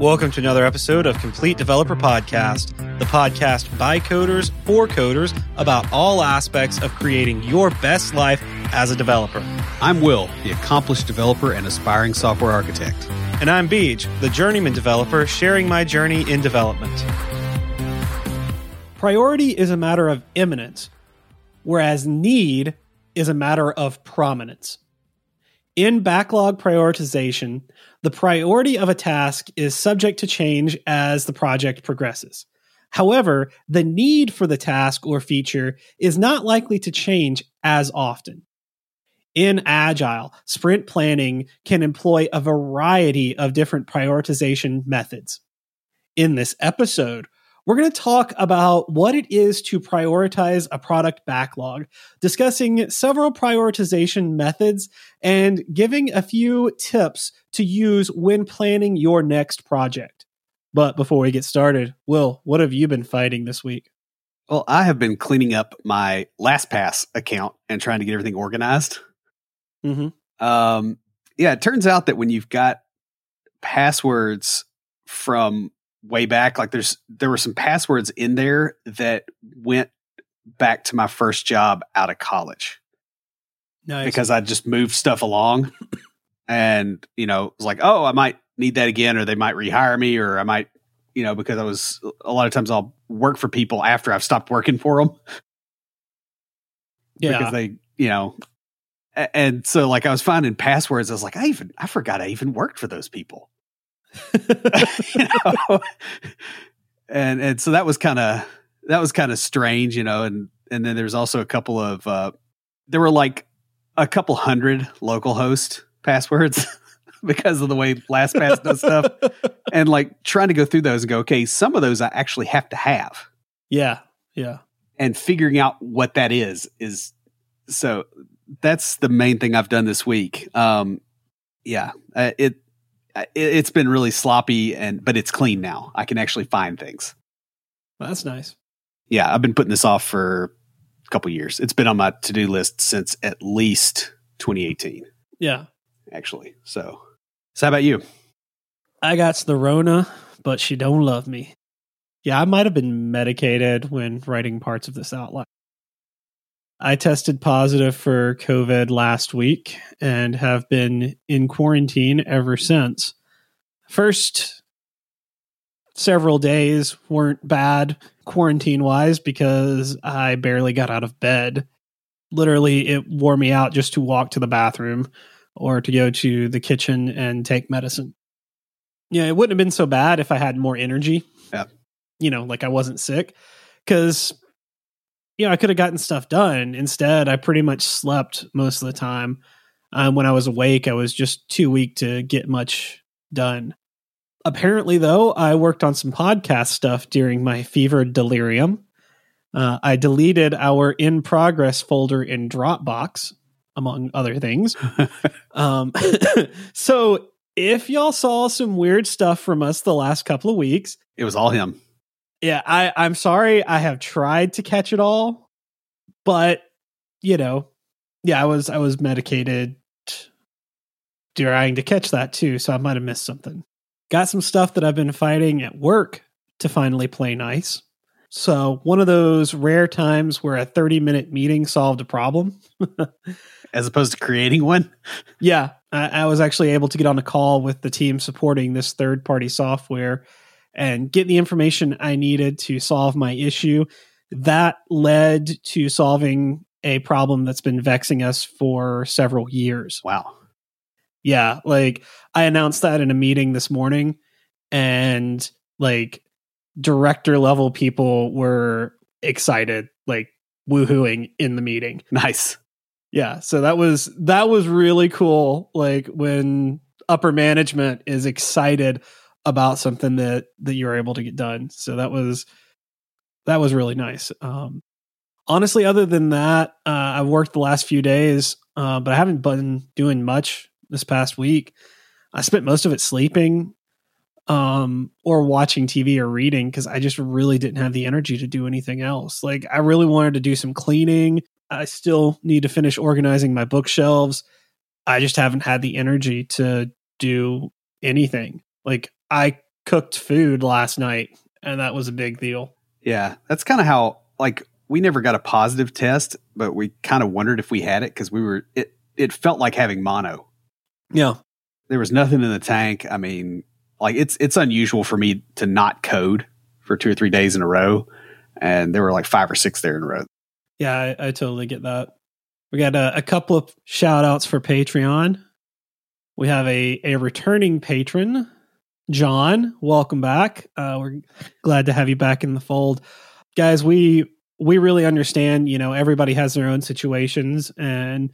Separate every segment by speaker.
Speaker 1: Welcome to another episode of Complete Developer Podcast, the podcast by coders for coders about all aspects of creating your best life as a developer.
Speaker 2: I'm Will, the accomplished developer and aspiring software architect.
Speaker 1: And I'm Beej, the journeyman developer sharing my journey in development. Priority is a matter of imminence, whereas need is a matter of prominence. In backlog prioritization, the priority of a task is subject to change as the project progresses. However, the need for the task or feature is not likely to change as often. In Agile, sprint planning can employ a variety of different prioritization methods. In this episode, we're going to talk about what it is to prioritize a product backlog, discussing several prioritization methods, and giving a few tips to use when planning your next project. But before we get started, Will, what have you been fighting this week?
Speaker 2: Well, I have been cleaning up my LastPass account and trying to get everything organized.
Speaker 1: Mm-hmm.
Speaker 2: Um, yeah, it turns out that when you've got passwords from way back. Like there's there were some passwords in there that went back to my first job out of college.
Speaker 1: Nice.
Speaker 2: Because I just moved stuff along and, you know, it was like, oh, I might need that again, or they might rehire me, or I might, you know, because I was a lot of times I'll work for people after I've stopped working for them.
Speaker 1: Yeah.
Speaker 2: Because they, you know, and so like I was finding passwords. I was like, I even I forgot I even worked for those people. you know? and and so that was kind of that was kind of strange, you know. And and then there's also a couple of uh, there were like a couple hundred local host passwords because of the way LastPass does stuff, and like trying to go through those and go, okay, some of those I actually have to have.
Speaker 1: Yeah, yeah.
Speaker 2: And figuring out what that is is so that's the main thing I've done this week. Um, yeah, uh, it it's been really sloppy and but it's clean now. I can actually find things.
Speaker 1: Well, that's nice.
Speaker 2: Yeah, I've been putting this off for a couple years. It's been on my to-do list since at least 2018.
Speaker 1: Yeah.
Speaker 2: Actually. So, so how about you?
Speaker 1: I got the Rona, but she don't love me. Yeah, I might have been medicated when writing parts of this outline. I tested positive for COVID last week and have been in quarantine ever since. First several days weren't bad quarantine wise because I barely got out of bed. Literally, it wore me out just to walk to the bathroom or to go to the kitchen and take medicine. Yeah, it wouldn't have been so bad if I had more energy.
Speaker 2: Yeah.
Speaker 1: You know, like I wasn't sick. Because you know, I could have gotten stuff done. Instead, I pretty much slept most of the time. Um, when I was awake, I was just too weak to get much done. Apparently, though, I worked on some podcast stuff during my fever delirium. Uh, I deleted our in progress folder in Dropbox, among other things. um, so, if y'all saw some weird stuff from us the last couple of weeks,
Speaker 2: it was all him
Speaker 1: yeah, I, I'm sorry. I have tried to catch it all, but you know, yeah, I was I was medicated trying to catch that too, so I might have missed something. Got some stuff that I've been fighting at work to finally play nice. So one of those rare times where a 30 minute meeting solved a problem.
Speaker 2: As opposed to creating one?
Speaker 1: Yeah. I, I was actually able to get on a call with the team supporting this third party software and get the information I needed to solve my issue. That led to solving a problem that's been vexing us for several years.
Speaker 2: Wow.
Speaker 1: Yeah, like I announced that in a meeting this morning and like director level people were excited, like woohooing in the meeting.
Speaker 2: Nice.
Speaker 1: Yeah, so that was that was really cool like when upper management is excited about something that that you were able to get done. So that was that was really nice. Um, honestly, other than that, uh, I've worked the last few days, uh, but I haven't been doing much this past week. I spent most of it sleeping um, or watching TV or reading because I just really didn't have the energy to do anything else. Like, I really wanted to do some cleaning. I still need to finish organizing my bookshelves. I just haven't had the energy to do anything. Like, I cooked food last night, and that was a big deal.
Speaker 2: Yeah, that's kind of how like we never got a positive test, but we kind of wondered if we had it because we were it. It felt like having mono.
Speaker 1: Yeah,
Speaker 2: there was nothing in the tank. I mean, like it's it's unusual for me to not code for two or three days in a row, and there were like five or six there in a row.
Speaker 1: Yeah, I, I totally get that. We got a, a couple of shout outs for Patreon. We have a, a returning patron, John. Welcome back. Uh, we're glad to have you back in the fold, guys. We we really understand. You know, everybody has their own situations, and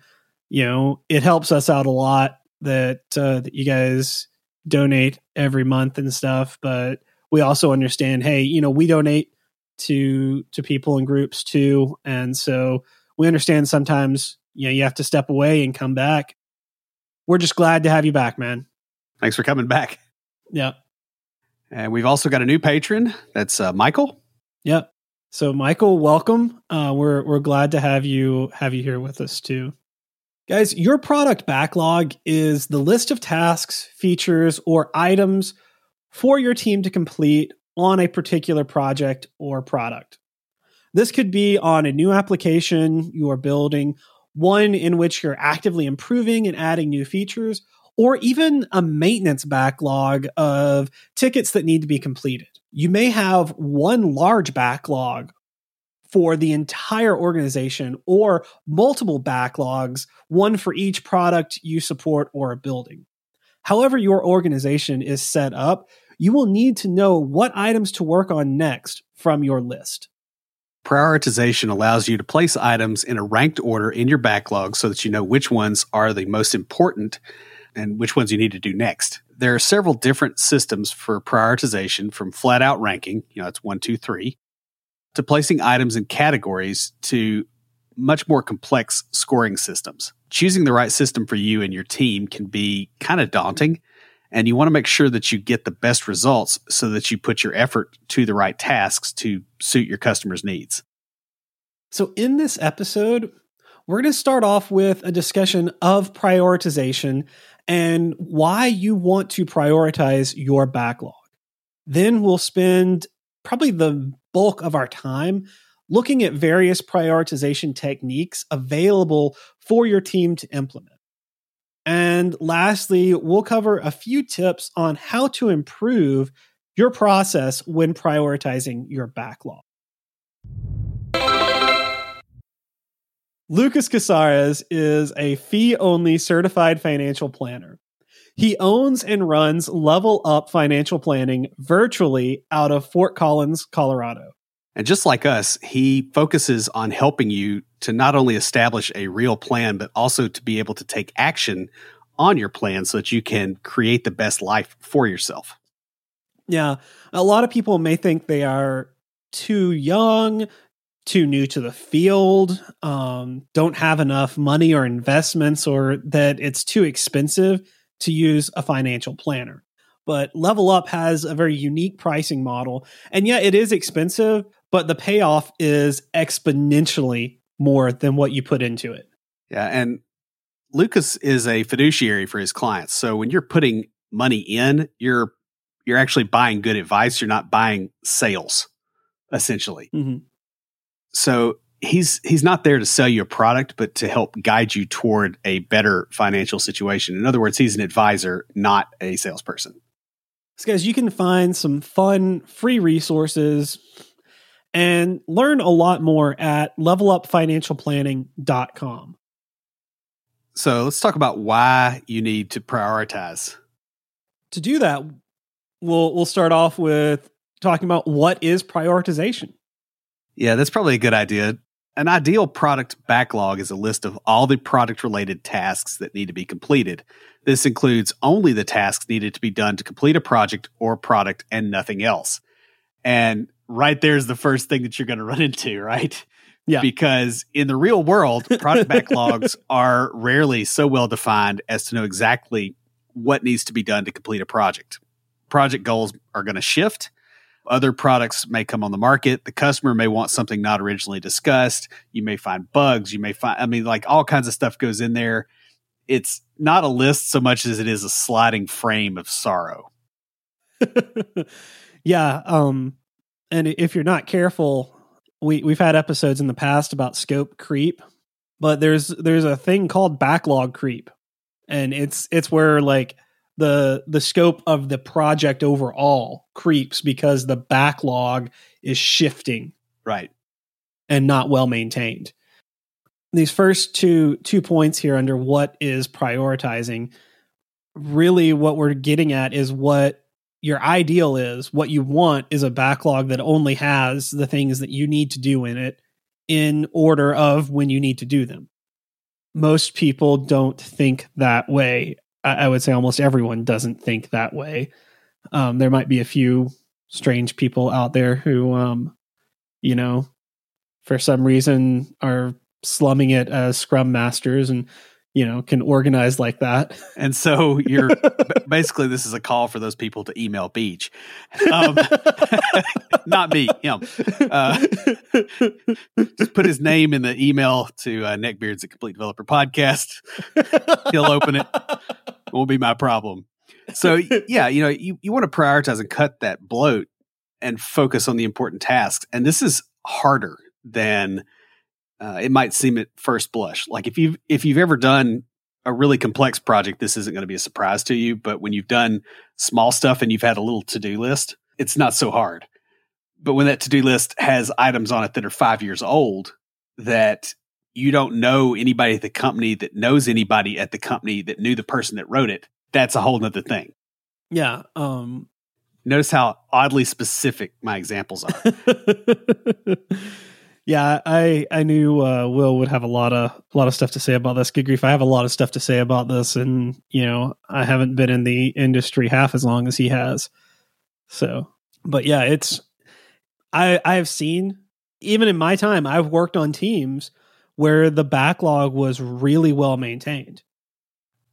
Speaker 1: you know, it helps us out a lot that uh, that you guys donate every month and stuff. But we also understand, hey, you know, we donate to to people and groups too, and so we understand sometimes you know you have to step away and come back. We're just glad to have you back, man.
Speaker 2: Thanks for coming back.
Speaker 1: Yeah.
Speaker 2: And we've also got a new patron. That's uh, Michael.
Speaker 1: Yep. So Michael, welcome. Uh, we're we're glad to have you have you here with us too. Guys, your product backlog is the list of tasks, features, or items for your team to complete on a particular project or product. This could be on a new application you are building, one in which you're actively improving and adding new features, or even a maintenance backlog of tickets that need to be completed. You may have one large backlog for the entire organization or multiple backlogs, one for each product you support or a building. However, your organization is set up, you will need to know what items to work on next from your list.
Speaker 2: Prioritization allows you to place items in a ranked order in your backlog so that you know which ones are the most important and which ones you need to do next. There are several different systems for prioritization from flat out ranking, you know, it's one, two, three, to placing items in categories to much more complex scoring systems. Choosing the right system for you and your team can be kind of daunting and you want to make sure that you get the best results so that you put your effort to the right tasks to suit your customers' needs.
Speaker 1: So, in this episode, we're going to start off with a discussion of prioritization and why you want to prioritize your backlog. Then we'll spend probably the bulk of our time looking at various prioritization techniques available for your team to implement. And lastly, we'll cover a few tips on how to improve your process when prioritizing your backlog. Lucas Casarez is a fee only certified financial planner. He owns and runs Level Up Financial Planning virtually out of Fort Collins, Colorado.
Speaker 2: And just like us, he focuses on helping you to not only establish a real plan, but also to be able to take action on your plan so that you can create the best life for yourself.
Speaker 1: Yeah. A lot of people may think they are too young, too new to the field, um, don't have enough money or investments, or that it's too expensive to use a financial planner. But Level Up has a very unique pricing model. And yeah, it is expensive, but the payoff is exponentially more than what you put into it.
Speaker 2: Yeah. And Lucas is a fiduciary for his clients. So when you're putting money in, you're you're actually buying good advice. You're not buying sales, essentially. Mm-hmm. So he's he's not there to sell you a product, but to help guide you toward a better financial situation. In other words, he's an advisor, not a salesperson.
Speaker 1: So guys, you can find some fun free resources and learn a lot more at levelupfinancialplanning.com.
Speaker 2: So let's talk about why you need to prioritize.
Speaker 1: To do that, we'll we'll start off with talking about what is prioritization.
Speaker 2: Yeah, that's probably a good idea. An ideal product backlog is a list of all the product related tasks that need to be completed. This includes only the tasks needed to be done to complete a project or product and nothing else. And right there's the first thing that you're going to run into, right?
Speaker 1: Yeah.
Speaker 2: Because in the real world, product backlogs are rarely so well defined as to know exactly what needs to be done to complete a project. Project goals are going to shift. Other products may come on the market. The customer may want something not originally discussed. You may find bugs. You may find, I mean, like all kinds of stuff goes in there. It's not a list so much as it is a sliding frame of sorrow.
Speaker 1: yeah. Um, and if you're not careful, we we've had episodes in the past about scope creep, but there's there's a thing called backlog creep, and it's it's where like the the scope of the project overall creeps because the backlog is shifting
Speaker 2: Right.
Speaker 1: and not well maintained. These first two two points here under what is prioritizing, really what we're getting at is what your ideal is. What you want is a backlog that only has the things that you need to do in it in order of when you need to do them. Most people don't think that way. I, I would say almost everyone doesn't think that way. Um, there might be a few strange people out there who, um, you know, for some reason are slumming it as scrum masters and you know can organize like that
Speaker 2: And so you're basically this is a call for those people to email Beach. Um, not me, him. Uh, Just put his name in the email to uh, Neckbeards at Complete Developer Podcast. He'll open it. Won't be my problem. So yeah, you know, you, you want to prioritize and cut that bloat and focus on the important tasks. And this is harder than uh, it might seem at first blush. Like if you've if you've ever done a really complex project, this isn't going to be a surprise to you. But when you've done small stuff and you've had a little to do list, it's not so hard. But when that to do list has items on it that are five years old, that you don't know anybody at the company that knows anybody at the company that knew the person that wrote it, that's a whole nother thing.
Speaker 1: yeah um
Speaker 2: Notice how oddly specific my examples are.
Speaker 1: yeah i i knew uh will would have a lot of a lot of stuff to say about this good grief i have a lot of stuff to say about this and you know i haven't been in the industry half as long as he has so but yeah it's i i have seen even in my time i've worked on teams where the backlog was really well maintained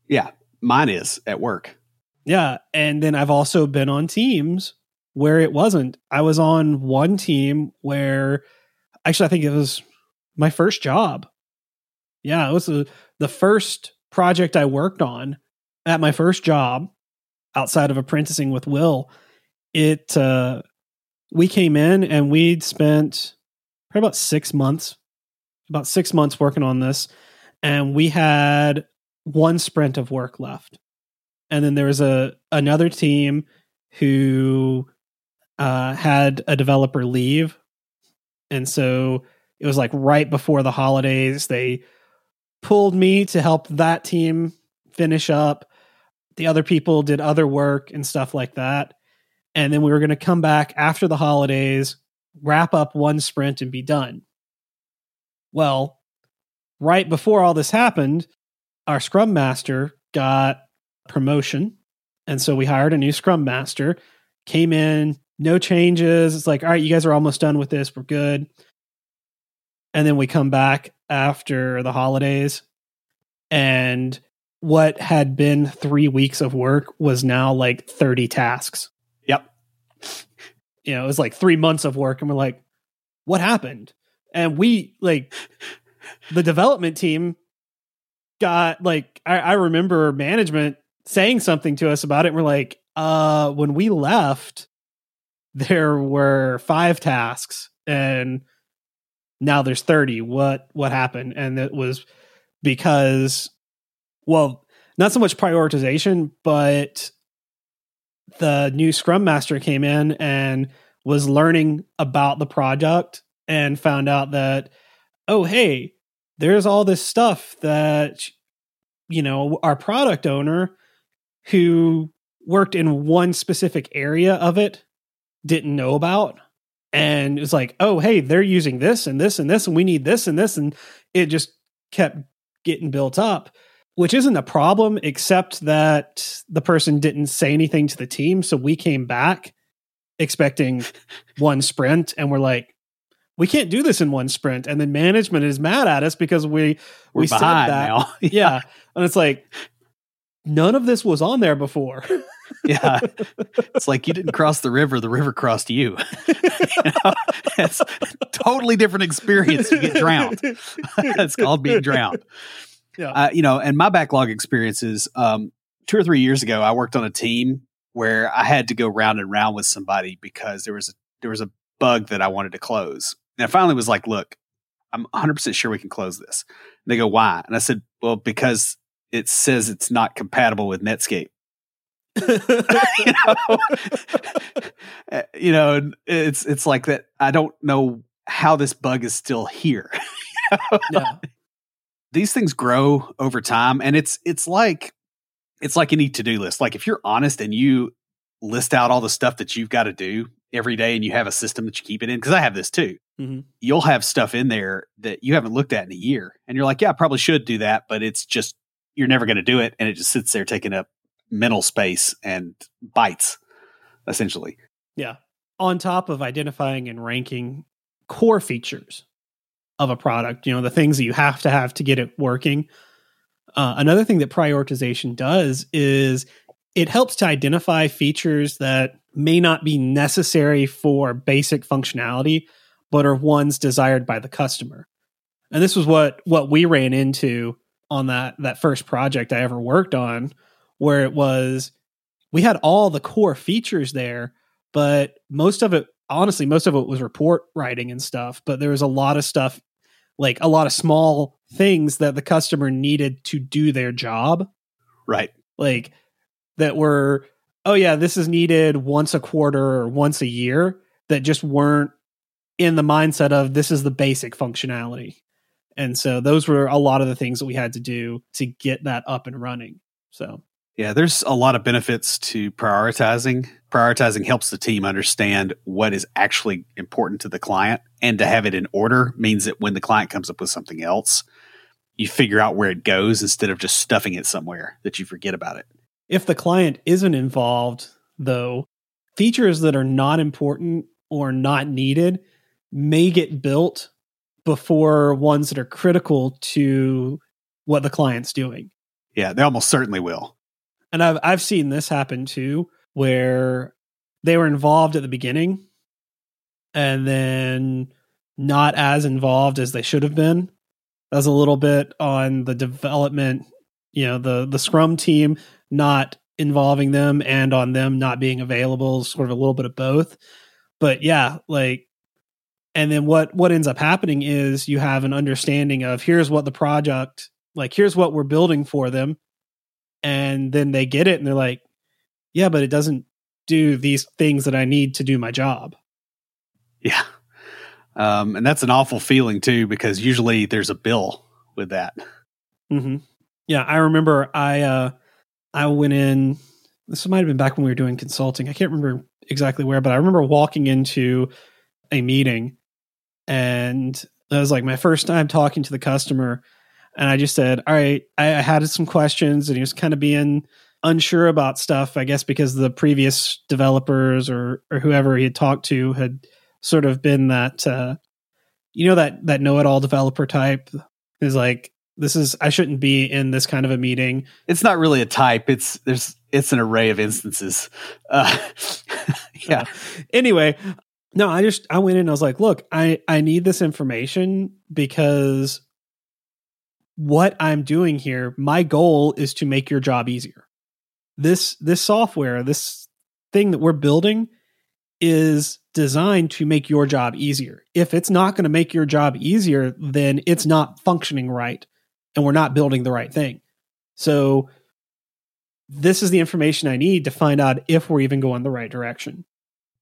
Speaker 2: yeah, mine is at work.
Speaker 1: Yeah. And then I've also been on teams where it wasn't. I was on one team where actually I think it was my first job. Yeah, it was the the first project I worked on at my first job outside of apprenticing with Will. It uh we came in and we'd spent probably about 6 months about 6 months working on this and we had one sprint of work left and then there was a another team who uh, had a developer leave, and so it was like right before the holidays. They pulled me to help that team finish up. The other people did other work and stuff like that, and then we were going to come back after the holidays, wrap up one sprint, and be done. Well, right before all this happened, our scrum master got promotion. And so we hired a new scrum master, came in, no changes. It's like, all right, you guys are almost done with this. We're good. And then we come back after the holidays, and what had been three weeks of work was now like 30 tasks.
Speaker 2: Yep.
Speaker 1: You know, it was like three months of work. And we're like, what happened? And we, like, the development team got like, I, I remember management saying something to us about it. We're like, uh, when we left, there were five tasks and now there's 30. What what happened? And it was because well, not so much prioritization, but the new scrum master came in and was learning about the project and found out that oh hey, there's all this stuff that you know, our product owner who worked in one specific area of it didn't know about and it was like oh hey they're using this and this and this and we need this and this. And it just kept getting built up which isn't a problem except that the person didn't say anything to the team. So we came back expecting one sprint and we're like we can't do this in one sprint and then management is mad at us because we
Speaker 2: We're
Speaker 1: we said
Speaker 2: behind
Speaker 1: that
Speaker 2: now.
Speaker 1: yeah and it's like none of this was on there before
Speaker 2: yeah. It's like you didn't cross the river, the river crossed you. you know? It's a totally different experience. You get drowned. it's called being drowned.
Speaker 1: Yeah.
Speaker 2: Uh, you know, and my backlog experiences, um, two or three years ago, I worked on a team where I had to go round and round with somebody because there was a there was a bug that I wanted to close. And I finally was like, look, I'm 100% sure we can close this. And they go, why? And I said, well, because it says it's not compatible with Netscape. you, know? Eh, you know, it's it's like that. I don't know how this bug is still here. yeah. These things grow over time, and it's it's like it's like any to do list. Like if you're honest and you list out all the stuff that you've got to do every day, and you have a system that you keep it in, because I have this too. Mm-hmm. You'll have stuff in there that you haven't looked at in a year, and you're like, yeah, I probably should do that, but it's just you're never going to do it, and it just sits there taking up mental space and bytes, essentially.
Speaker 1: Yeah. On top of identifying and ranking core features of a product, you know, the things that you have to have to get it working. Uh, another thing that prioritization does is it helps to identify features that may not be necessary for basic functionality, but are ones desired by the customer. And this was what what we ran into on that that first project I ever worked on, where it was we had all the core features there, but most of it honestly most of it was report writing and stuff, but there was a lot of stuff like a lot of small things that the customer needed to do their job.
Speaker 2: Right.
Speaker 1: Like that were oh yeah, this is needed once a quarter or once a year that just weren't in the mindset of this is the basic functionality. And so those were a lot of the things that we had to do to get that up and running. So
Speaker 2: yeah, there's a lot of benefits to prioritizing. Prioritizing helps the team understand what is actually important to the client, and to have it in order means that when the client comes up with something else, you figure out where it goes instead of just stuffing it somewhere that you forget about it.
Speaker 1: If the client isn't involved, though, features that are not important or not needed may get built before ones that are critical to what the client's doing.
Speaker 2: Yeah, they almost certainly will
Speaker 1: and I've I've seen this happen too, where they were involved at the beginning, and then not as involved as they should have been. As a little bit on the development, you know, the the Scrum team not involving them, and on them not being available, sort of a little bit of both. But yeah, like and then what what ends up happening is you have an understanding of here's what the project like here's what we're building for them and then they get it and they're like, yeah, but it doesn't do these things that I need to do my job.
Speaker 2: Yeah. Um, and that's an awful feeling too, because usually there's a bill with that.
Speaker 1: Mm-hmm. Yeah. I remember I, uh, I went in, this might have been back when we were doing consulting. I can't remember exactly where, but I remember walking into a meeting and that was like my first time talking to the customer and I just said, "All right, I, I had some questions," and he was kind of being unsure about stuff. I guess because the previous developers or or whoever he had talked to had sort of been that, uh, you know, that that know it all developer type is like, this is I shouldn't be in this kind of a meeting.
Speaker 2: It's not really a type. It's there's it's an array of instances. Uh, yeah.
Speaker 1: anyway, no, I just I went in. I was like, look, I I need this information because what I'm doing here, my goal is to make your job easier. This this software, this thing that we're building is designed to make your job easier. If it's not going to make your job easier, then it's not functioning right and we're not building the right thing. So this is the information I need to find out if we're even going the right direction.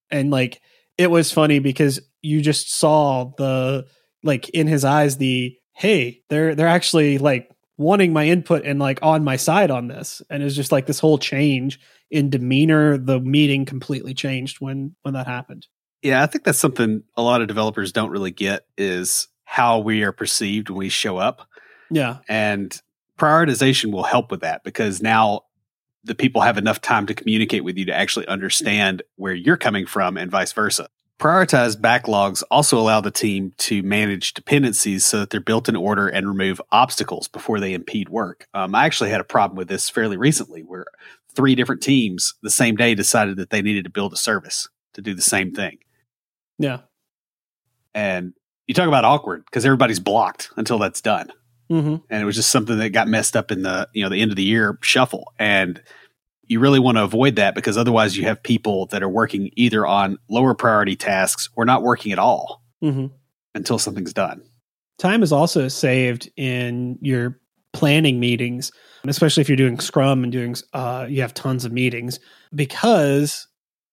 Speaker 1: And like it was funny because you just saw the like in his eyes the hey, they're they're actually like wanting my input and like on my side on this. And it's just like this whole change in demeanor. The meeting completely changed when when that happened.
Speaker 2: Yeah, I think that's something a lot of developers don't really get is how we are perceived when we show up.
Speaker 1: Yeah.
Speaker 2: And prioritization will help with that because now the people have enough time to communicate with you to actually understand where you're coming from and vice versa. Prioritized backlogs also allow the team to manage dependencies so that they're built in order and remove obstacles before they impede work. Um, I actually had a problem with this fairly recently where three different teams the same day decided that they needed to build a service to do the same thing.
Speaker 1: Yeah.
Speaker 2: And you talk about awkward because everybody's blocked until that's done. Mm-hmm. And it was just something that got messed up in the, you know, the end of the year shuffle. And you really want to avoid that because otherwise you have people that are working either on lower priority tasks or not working at all
Speaker 1: Mm-hmm.
Speaker 2: until something's done.
Speaker 1: Time is also saved in your planning meetings, especially if you're doing Scrum and doing, uh, you have tons of meetings because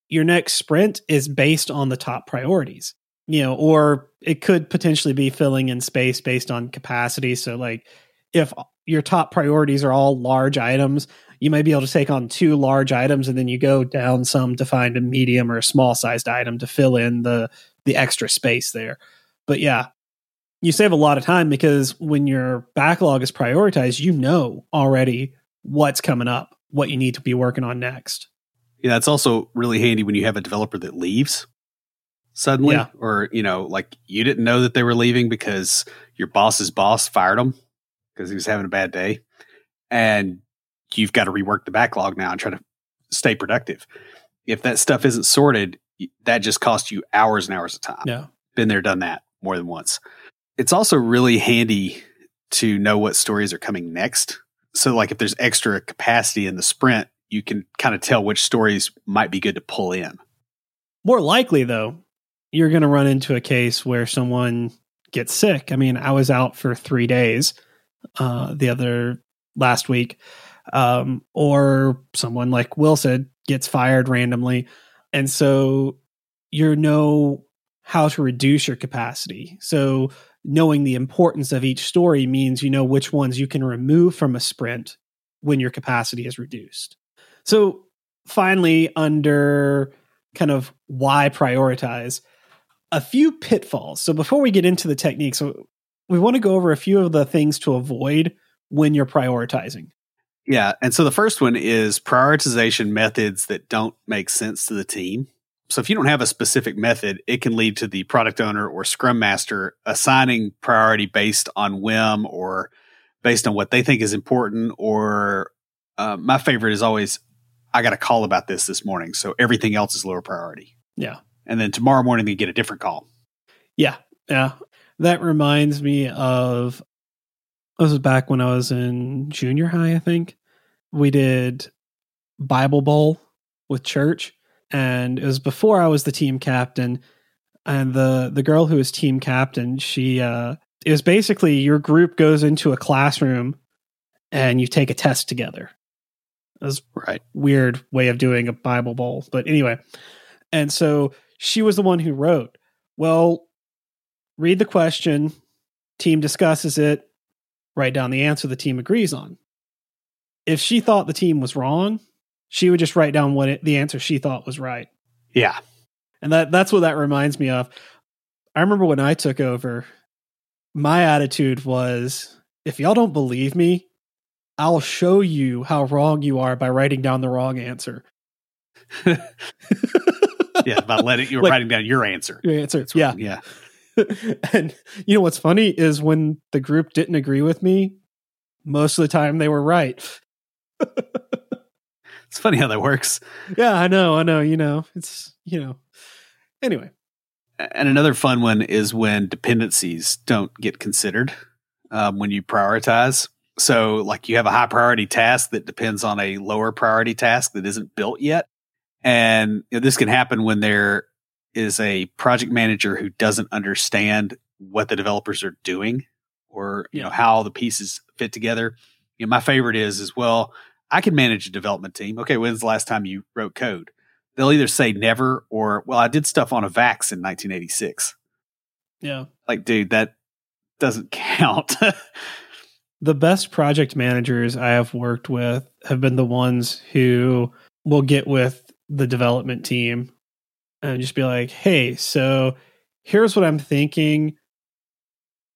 Speaker 1: your next sprint is based on the top priorities, you know, or it could potentially be filling in space based on capacity. So, like, if your top priorities are all large items, you might be able to take on two large items and then you go down some to find a medium or a small sized item to fill in the the extra space there. But yeah, you save a lot of time because when your backlog is prioritized, you know already what's coming up, what you need to be working on next.
Speaker 2: Yeah, it's also really handy when you have a developer that leaves suddenly,
Speaker 1: Yeah.
Speaker 2: or you know, like you didn't know that they were leaving because your boss's boss fired them because he was having a bad day, and you've got to rework the backlog now and try to stay productive. If that stuff isn't sorted, that just costs you hours and hours of time.
Speaker 1: Yeah.
Speaker 2: Been there, done that more than once. It's also really handy to know what stories are coming next. So, like if there's extra capacity in the sprint, you can kind of tell which stories might be good to pull in.
Speaker 1: More likely, though, you're going to run into a case where someone gets sick. I mean, I was out for three days uh, the other last week, um, or someone like Will said gets fired randomly, and so you know how to reduce your capacity. So knowing the importance of each story means you know which ones you can remove from a sprint when your capacity is reduced. So finally, under kind of why prioritize, a few pitfalls. So before we get into the techniques, we want to go over a few of the things to avoid when you're prioritizing.
Speaker 2: Yeah. And so the first one is prioritization methods that don't make sense to the team. So if you don't have a specific method, it can lead to the product owner or scrum master assigning priority based on whim or based on what they think is important. Or uh, my favorite is always, I got a call about this this morning. So everything else is lower priority.
Speaker 1: Yeah.
Speaker 2: And then tomorrow morning, they get a different call.
Speaker 1: Yeah. Yeah. That reminds me of this was back when I was in junior high, I think. We did Bible Bowl with church. And it was before I was the team captain. And the the girl who was team captain, she uh it was basically your group goes into a classroom and you take a test together. It was
Speaker 2: Right.
Speaker 1: weird way of doing a Bible bowl. But anyway, and so she was the one who wrote, well, read the question, team discusses it, write down the answer the team agrees on. If she thought the team was wrong, she would just write down what it, the answer she thought was right.
Speaker 2: Yeah.
Speaker 1: And that that's what that reminds me of. I remember when I took over, my attitude was if y'all don't believe me, I'll show you how wrong you are by writing down the wrong answer.
Speaker 2: Yeah. By letting you were
Speaker 1: Like-
Speaker 2: writing down your answer.
Speaker 1: Your answer.
Speaker 2: That's
Speaker 1: yeah.
Speaker 2: Yeah.
Speaker 1: and you know what's funny is when the group didn't agree with me, most of the time they were right.
Speaker 2: It's funny how that works.
Speaker 1: Yeah, I know, I know, you know. It's you know. Anyway.
Speaker 2: And another fun one is when dependencies don't get considered um, when you prioritize. So, like you have a high priority task that depends on a lower priority task that isn't built yet. And you know, this can happen when there is a project manager who doesn't understand what the developers are doing or you know how the pieces fit together. You know, my favorite is as well. I can manage a development team. Okay, when's the last time you wrote code? They'll either say never or well, I did stuff on a Vax in 1986.
Speaker 1: Yeah.
Speaker 2: Like, dude, that doesn't count.
Speaker 1: The best project managers I have worked with have been the ones who will get with the development team and just be like, "Hey, so here's what I'm thinking.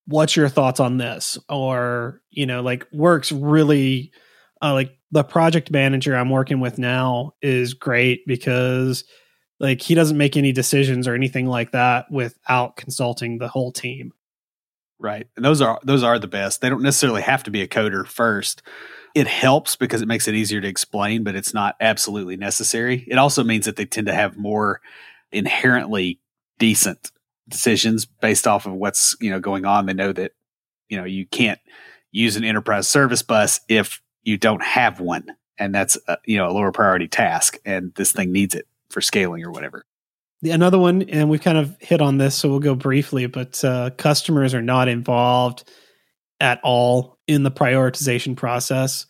Speaker 1: What's your thoughts on this?" Or, you know, like works really uh, like the project manager I'm working with now is great because like he doesn't make any decisions or anything like that without consulting the whole team.
Speaker 2: Right. And those are those are the best. They don't necessarily have to be a coder first. It helps because it makes it easier to explain, but it's not absolutely necessary. It also means that they tend to have more inherently decent decisions based off of what's, you know, going on. They know that, you know, you can't use an enterprise service bus if you don't have one and that's a, you know a lower priority task, and this thing needs it for scaling or whatever.
Speaker 1: The, another one, and we've kind of hit on this, so we'll go briefly, but uh, customers are not involved at all in the prioritization process.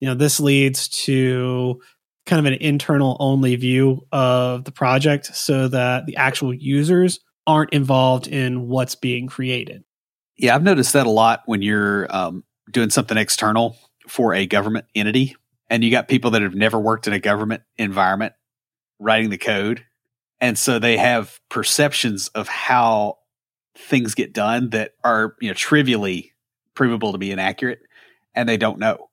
Speaker 1: You know, this leads to kind of an internal only view of the project so that the actual users aren't involved in what's being created.
Speaker 2: Yeah, I've noticed that a lot when you're um, doing something external for a government entity and you got people that have never worked in a government environment writing the code. And so they have perceptions of how things get done that are, you know, trivially provable to be inaccurate and they don't know.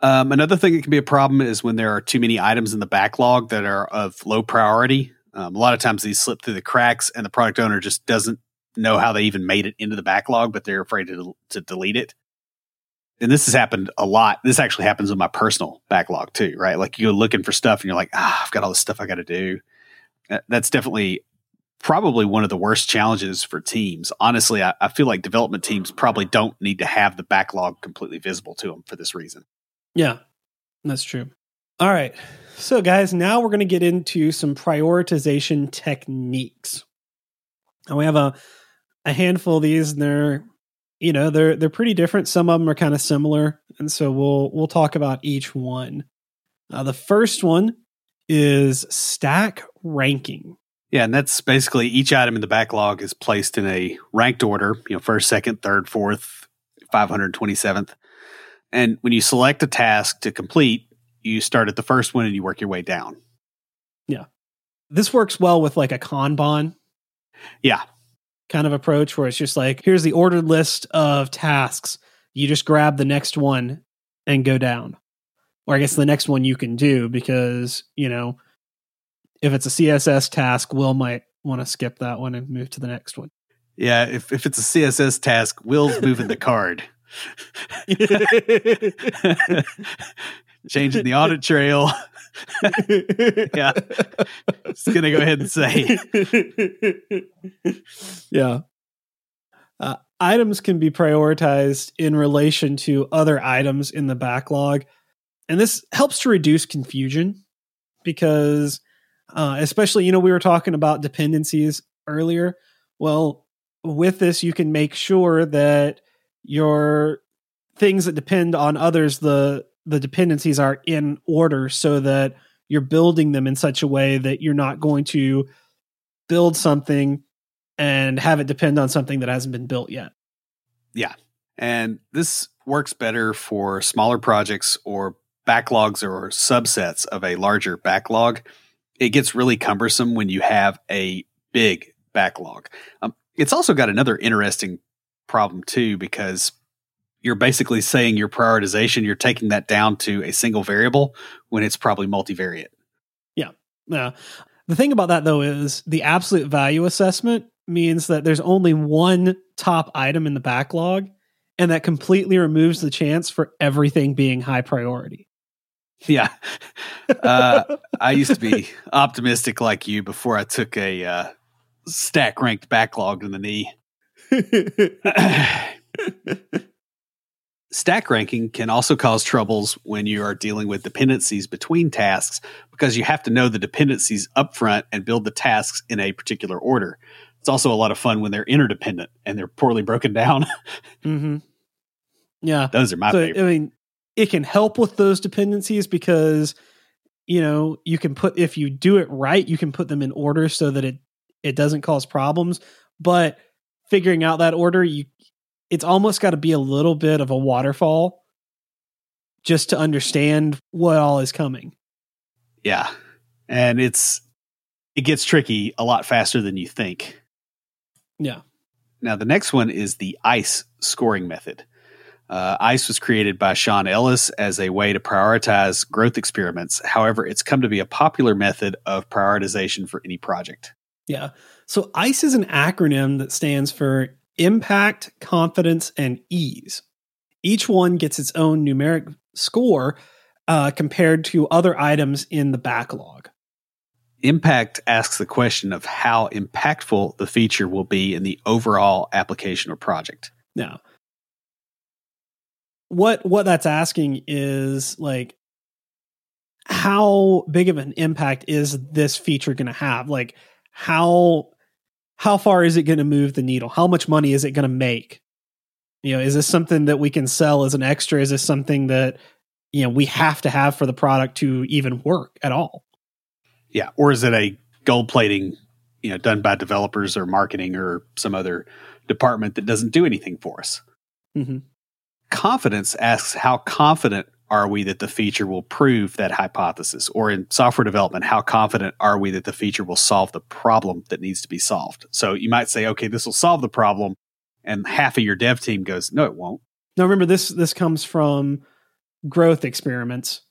Speaker 2: Um, another thing that can be a problem is when there are too many items in the backlog that are of low priority. Um, a lot of times these slip through the cracks and the product owner just doesn't know how they even made it into the backlog, but they're afraid to, to delete it. And this has happened a lot. This actually happens with my personal backlog too, right? Like you go looking for stuff and you're like, ah, I've got all this stuff I got to do. That's definitely probably one of the worst challenges for teams. Honestly, I, I, feel like development teams probably don't need to have the backlog completely visible to them for this reason.
Speaker 1: Yeah, that's true. All right. So, guys, now we're going to get into some prioritization techniques. And we have a, a handful of these, and they're you know they're they're pretty different some of them are kind of similar and so we'll we'll talk about each one uh, the first one is stack ranking.
Speaker 2: Yeah and that's basically each item in the backlog is placed in a ranked order you know first second third fourth 527th and when you select a task to complete you start at the first one and you work your way down.
Speaker 1: Yeah. This works well with like a kanban
Speaker 2: yeah.
Speaker 1: kind of approach where it's just like, here's the ordered list of tasks. You just grab the next one and go down. Or I guess the next one you can do because, you know, if it's a CSS task, Will might want to skip that one and move to the next one.
Speaker 2: Yeah, if, if it's a CSS task, Will's moving the card. Changing the audit trail. yeah. Just going to go ahead and say.
Speaker 1: yeah. Uh, items can be prioritized in relation to other items in the backlog. And this helps to reduce confusion because, uh, especially, you know, we were talking about dependencies earlier. Well, with this, you can make sure that your things that depend on others, the the dependencies are in order so that you're building them in such a way that you're not going to build something and have it depend on something that hasn't been built yet.
Speaker 2: Yeah. And this works better for smaller projects or backlogs or subsets of a larger backlog. It gets really cumbersome when you have a big backlog. Um, it's also got another interesting problem too, because you're basically saying your prioritization, you're taking that down to a single variable when it's probably multivariate.
Speaker 1: Yeah. Yeah. The thing about that though is the absolute value assessment means that there's only one top item in the backlog and that completely removes the chance for everything being high priority.
Speaker 2: Yeah. Uh, I used to be optimistic like you before I took a uh, stack ranked backlog in the knee. Stack ranking can also cause troubles when you are dealing with dependencies between tasks because you have to know the dependencies upfront and build the tasks in a particular order. It's also a lot of fun when they're interdependent and they're poorly broken down.
Speaker 1: mm-hmm. Yeah.
Speaker 2: Those are my so, favorite.
Speaker 1: I mean, it can help with those dependencies because, you know, you can put, if you do it right, you can put them in order so that it, it doesn't cause problems. But figuring out that order, you it's almost got to be a little bit of a waterfall just to understand what all is coming.
Speaker 2: Yeah. And it's it gets tricky a lot faster than you think.
Speaker 1: Yeah.
Speaker 2: Now the next one is the ICE scoring method. Uh, ICE was created by Sean Ellis as a way to prioritize growth experiments. However, it's come to be a popular method of prioritization for any project.
Speaker 1: Yeah. So ICE is an acronym that stands for impact, confidence, and ease. Each one gets its own numeric score uh, compared to other items in the backlog.
Speaker 2: Impact asks the question of how impactful the feature will be in the overall application or project.
Speaker 1: Now, what what that's asking is like how big of an impact is this feature going to have? Like how how far is it going to move the needle? How much money is it going to make? You know, is this something that we can sell as an extra? Is this something that you know we have to have for the product to even work at all?
Speaker 2: Yeah, or is it a gold plating, you know, done by developers or marketing or some other department that doesn't do anything for us?
Speaker 1: Mm-hmm.
Speaker 2: Confidence asks how confident are we that the feature will prove that hypothesis? Or in software development, how confident are we that the feature will solve the problem that needs to be solved? So you might say, okay, this will solve the problem. And half of your dev team goes, no, it won't.
Speaker 1: Now remember this this comes from growth experiments.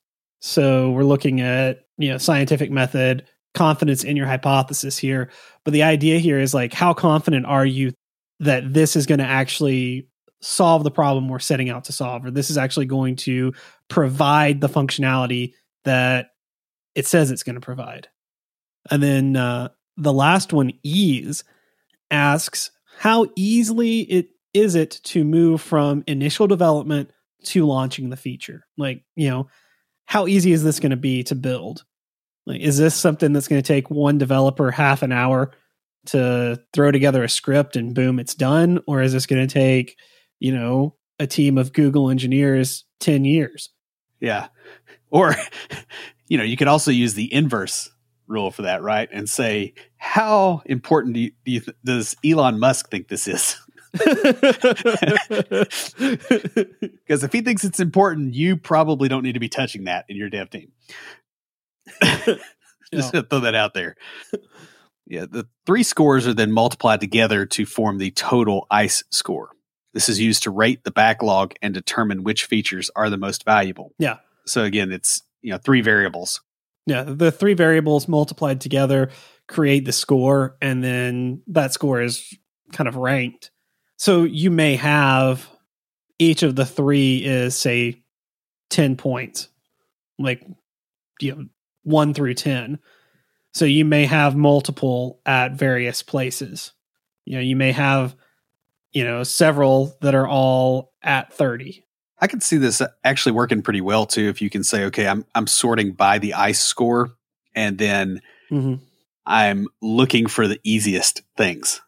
Speaker 1: So we're looking at, you know, scientific method, confidence in your hypothesis here. But the idea here is like how confident are you that this is going to actually solve the problem we're setting out to solve, or this is actually going to provide the functionality that it says it's going to provide. And then uh, the last one, ease, asks how easily it is it to move from initial development to launching the feature. Like, you know, how easy is this going to be to build? Like, is this something that's going to take one developer half an hour to throw together a script and boom, it's done? Or is this going to take you know, a team of Google engineers 10 years.
Speaker 2: Yeah. Or, you know, you could also use the inverse rule for that, right? And say, how important do you, do you th- does Elon Musk think this is? Because if he thinks it's important, you probably don't need to be touching that in your dev team. Just no. throw that out there. Yeah, the three scores are then multiplied together to form the total ICE score. This is used to rate the backlog and determine which features are the most valuable.
Speaker 1: Yeah.
Speaker 2: So again, it's you know three variables.
Speaker 1: Yeah, the three variables multiplied together create the score, and then that score is kind of ranked. So you may have each of the three is say ten points, like you know one through ten. So you may have multiple at various places. You know, you may have you know, several that are all at 30.
Speaker 2: I can see this actually working pretty well too if you can say okay, I'm I'm sorting by the ice score and then mm-hmm. I'm looking for the easiest things.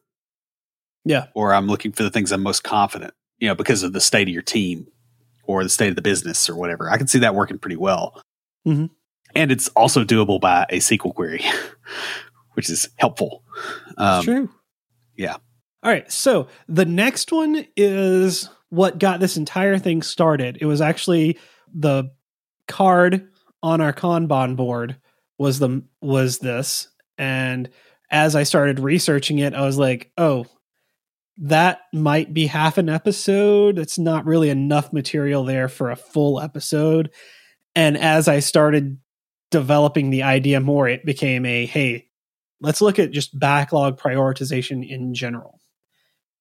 Speaker 1: Yeah.
Speaker 2: Or I'm looking for the things I'm most confident, you know, because of the state of your team or the state of the business or whatever. I can see that working pretty well.
Speaker 1: Mm-hmm.
Speaker 2: And it's also doable by a SQL query, which is helpful.
Speaker 1: Um, true.
Speaker 2: Yeah.
Speaker 1: All right. So the next one is what got this entire thing started. It was actually the card on our Kanban board was the was this. And as I started researching it, I was like, oh, that might be half an episode. It's not really enough material there for a full episode. And as I started developing the idea more, it became a hey, let's look at just backlog prioritization in general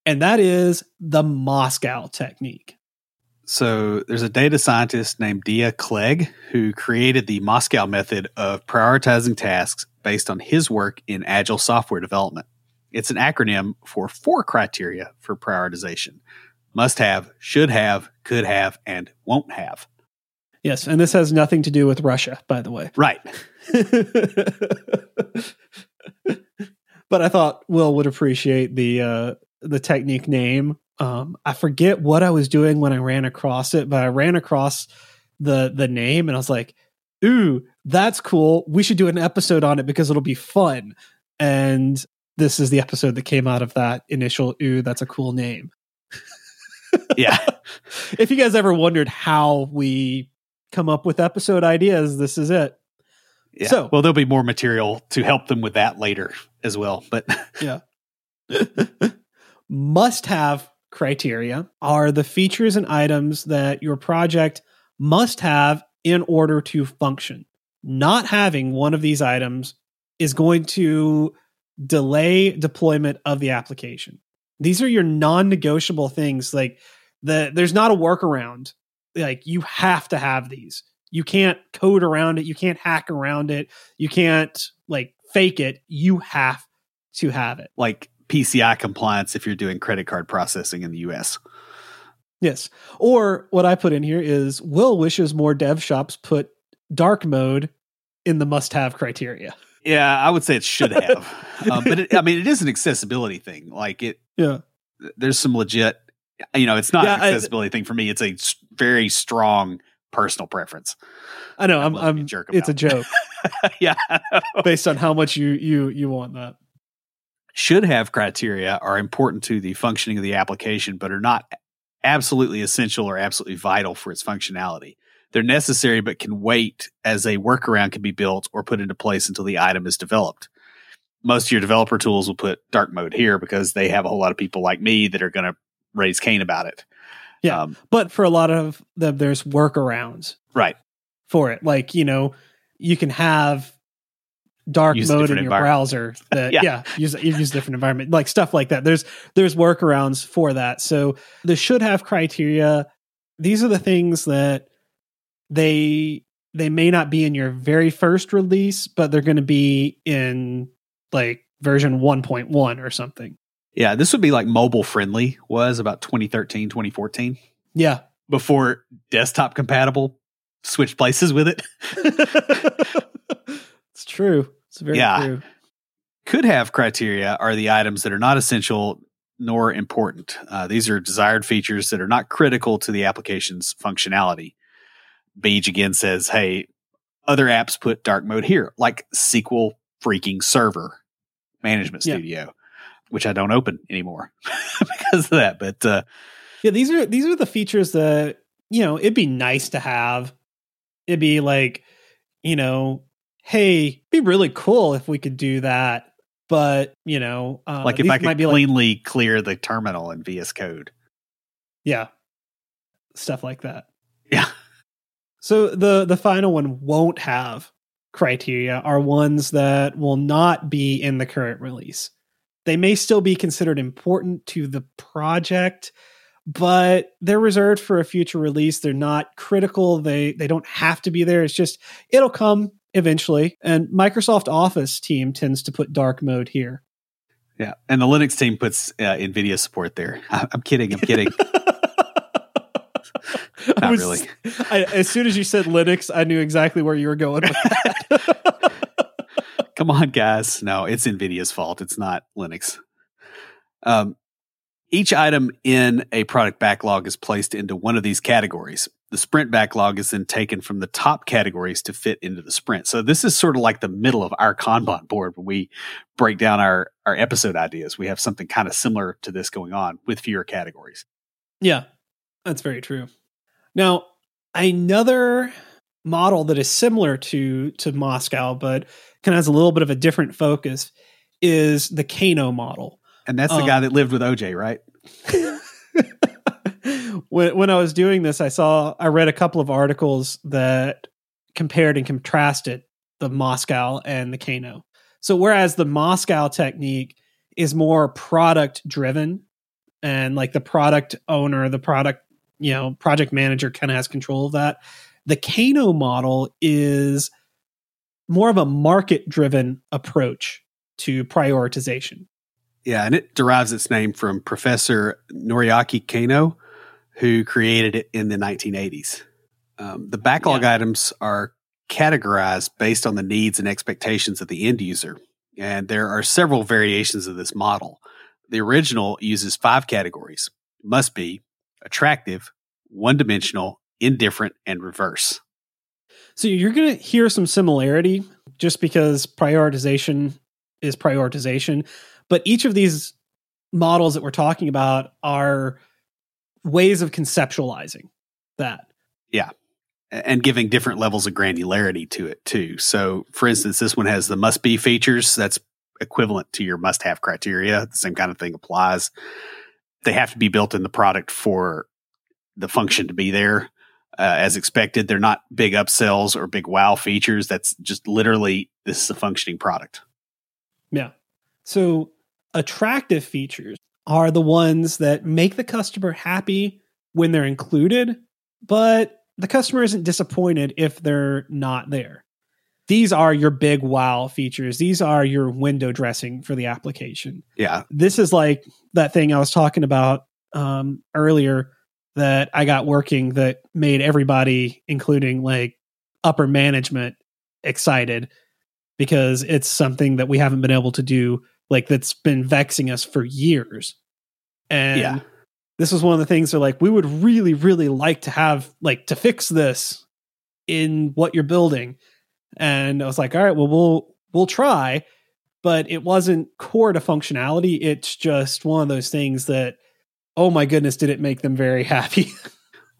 Speaker 1: and that is the Moscow technique.
Speaker 2: So there's a data scientist named Dai Clegg who created the Moscow method of prioritizing tasks based on his work in agile software development. It's an acronym for four criteria for prioritization must have, should have, could have, and won't have.
Speaker 1: Yes, and this has nothing to do with Russia, by the way.
Speaker 2: Right.
Speaker 1: but I thought Will would appreciate the uh, the technique name. Um, I forget what I was doing when I ran across it, but I ran across the the name and I was like, "Ooh, that's cool. We should do an episode on it because it'll be fun." And this is the episode that came out of that initial "Ooh, that's a cool name."
Speaker 2: yeah.
Speaker 1: if you guys ever wondered how we come up with episode ideas, this is it.
Speaker 2: Yeah. So, well, there'll be more material to help them with that later as well. But
Speaker 1: yeah must have criteria are the features and items that your project must have in order to function. Not having one of these items is going to delay deployment of the application. These are your non-negotiable things like the there's not a workaround. Like you have to have these. You can't code around it, you can't hack around it, you can't like fake it. You have to have it.
Speaker 2: Like PCI compliance if you're doing credit card processing in the US.
Speaker 1: Yes. Or what I put in here is Will wishes more dev shops put dark mode in the must have criteria.
Speaker 2: Yeah, I would say it should have. um, but it, I mean, it is an accessibility thing. Like it,
Speaker 1: Yeah.
Speaker 2: there's some legit, you know, it's not
Speaker 1: Yeah,
Speaker 2: an
Speaker 1: I-
Speaker 2: accessibility thing for me. It's a very strong personal preference.
Speaker 1: I know. I'm.
Speaker 2: love to be a
Speaker 1: I'm
Speaker 2: jerk
Speaker 1: it's a joke
Speaker 2: yeah.
Speaker 1: based on how much you you you want that.
Speaker 2: Should have criteria are important to the functioning of the application, but are not absolutely essential or absolutely vital for its functionality. They're necessary, but can wait as a workaround can be built or put into place until the item is developed. Most of your developer tools will put dark mode here because they have a whole lot of people like me that are going to raise Cain about it.
Speaker 1: Yeah.
Speaker 2: Um,
Speaker 1: But for a lot of them, there's workarounds
Speaker 2: right.
Speaker 1: for it. Like you know, you can have dark
Speaker 2: Use
Speaker 1: mode in your browser. That
Speaker 2: Yeah.
Speaker 1: yeah, use you use different environment, like stuff like that. There's there's workarounds for that. So the should have criteria. These are the things that they they may not be in your very first release, but they're going to be in like version 1.1 or something.
Speaker 2: Yeah. This would be like mobile friendly was about 2013, 2014
Speaker 1: Yeah.
Speaker 2: before desktop compatible switched places with it.
Speaker 1: it's true. It's very
Speaker 2: Yeah.
Speaker 1: true.
Speaker 2: could have criteria are the items that are not essential nor important. Uh, these are desired features that are not critical to the application's functionality. BJ again says, hey, other apps put dark mode here, like SQL freaking server management
Speaker 1: Yeah.
Speaker 2: studio, which I don't open anymore because of that. But uh,
Speaker 1: Yeah, these are these are the features that you know it'd be nice to have. It'd be like, you know, hey, it'd be really cool if we could do that. But you know, uh,
Speaker 2: like if I could
Speaker 1: might be like,
Speaker 2: cleanly clear the terminal in VS Code.
Speaker 1: yeah, stuff like that.
Speaker 2: Yeah.
Speaker 1: So the the final one won't have criteria are ones that will not be in the current release. They may still be considered important to the project, but they're reserved for a future release. They're not critical. They they don't have to be there. It's just it'll come eventually. And Microsoft Office team tends to put dark mode here.
Speaker 2: Yeah. And the Linux team puts uh, NVIDIA support there. I- I'm kidding. I'm kidding. Not
Speaker 1: was-
Speaker 2: really.
Speaker 1: I, as soon as you said Linux, I knew exactly where you were going with that.
Speaker 2: Come on, guys. No, it's NVIDIA's fault. It's not Linux. Um, each item in a product backlog is placed into one of these categories. The sprint backlog is then taken from the top categories to fit into the sprint. So this is sort of like the middle of our Kanban board when we break down our, our episode ideas. We have something kind of similar to this going on with fewer categories.
Speaker 1: Yeah, that's very true. Now, another model that is similar to to Moscow, but kind of has a little bit of a different focus, is the Kano model.
Speaker 2: And that's the
Speaker 1: Um,
Speaker 2: guy that lived with OJ, right?
Speaker 1: when when I was doing this, I saw I read a couple of articles that compared and contrasted the Moscow and the Kano. So whereas the Moscow technique is more product driven and like the product owner, the product, you know, project manager kind of has control of that. The Kano model is more of a market driven approach to prioritization.
Speaker 2: Yeah, and it derives its name from Professor Noriaki Kano, who created it in the 1980s. Um, the backlog items are categorized based on the needs and expectations of the end user, and there are several variations of this model. The original uses five categories must be, attractive, one dimensional, indifferent, and reverse.
Speaker 1: So you're going to hear some similarity just because prioritization is prioritization. But each of these models that we're talking about are ways of conceptualizing that. Yeah.
Speaker 2: And giving different levels of granularity to it too. So, for instance, this one has the must be features that's equivalent to your must have criteria. The same kind of thing applies. They have to be built in the product for the function to be there uh, as expected. They're not big upsells or big wow features. That's just literally this is a functioning product.
Speaker 1: Yeah. So attractive features are the ones that make the customer happy when they're included, but the customer isn't disappointed if they're not there. These are your big wow features. These are your window dressing for the application.
Speaker 2: Yeah.
Speaker 1: This is like that thing I was talking about um, earlier that I got working that made everybody, including like upper management, excited because it's something that we haven't been able to do, like that's been vexing us for years. And
Speaker 2: Yeah.
Speaker 1: this was one of the things that like we would really, really like to have like to fix this in what you're building. And I was like, all right, well we'll we'll try, but it wasn't core to functionality. It's just one of those things that oh my goodness, did it make them very happy.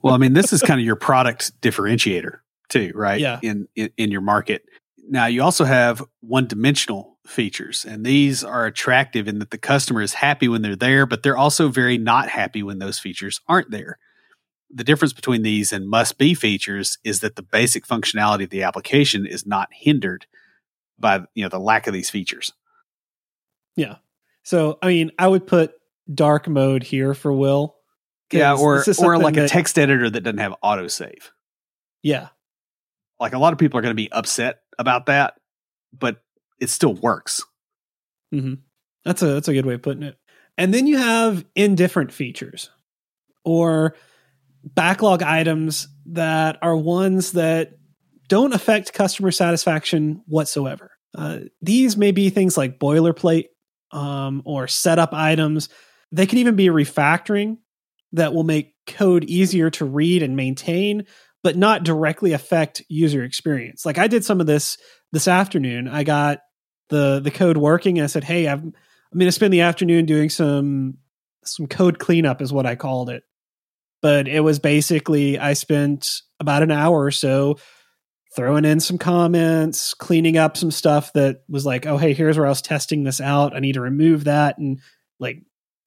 Speaker 2: Well, I mean, this is kind of your product differentiator too, right?
Speaker 1: Yeah.
Speaker 2: In, in in your market. Now, you also have one-dimensional features, and these are attractive in that the customer is happy when they're there, but they're also very not happy when those features aren't there. The difference between these and must-be features is that the basic functionality of the application is not hindered by you know the lack of these features.
Speaker 1: yeah. So I mean, I would put dark mode here for Will.
Speaker 2: Yeah, or or like a text editor that doesn't have autosave.
Speaker 1: Yeah.
Speaker 2: like a lot of people are going to be upset about that, but it still works.
Speaker 1: hmm That's a that's a good way of putting it. And then you have indifferent features or backlog items that are ones that don't affect customer satisfaction whatsoever. Uh, these may be things like boilerplate um, or setup items. They can even be refactoring that will make code easier to read and maintain, but not directly affect user experience. Like I did some of this this afternoon. I got the the code working and I said, "Hey, I'm I'm going to spend the afternoon doing some some code cleanup is what I called it." But it was basically I spent about an hour or so throwing in some comments, cleaning up some stuff that was like, "Oh, hey, here's where I was testing this out. I need to remove that." And like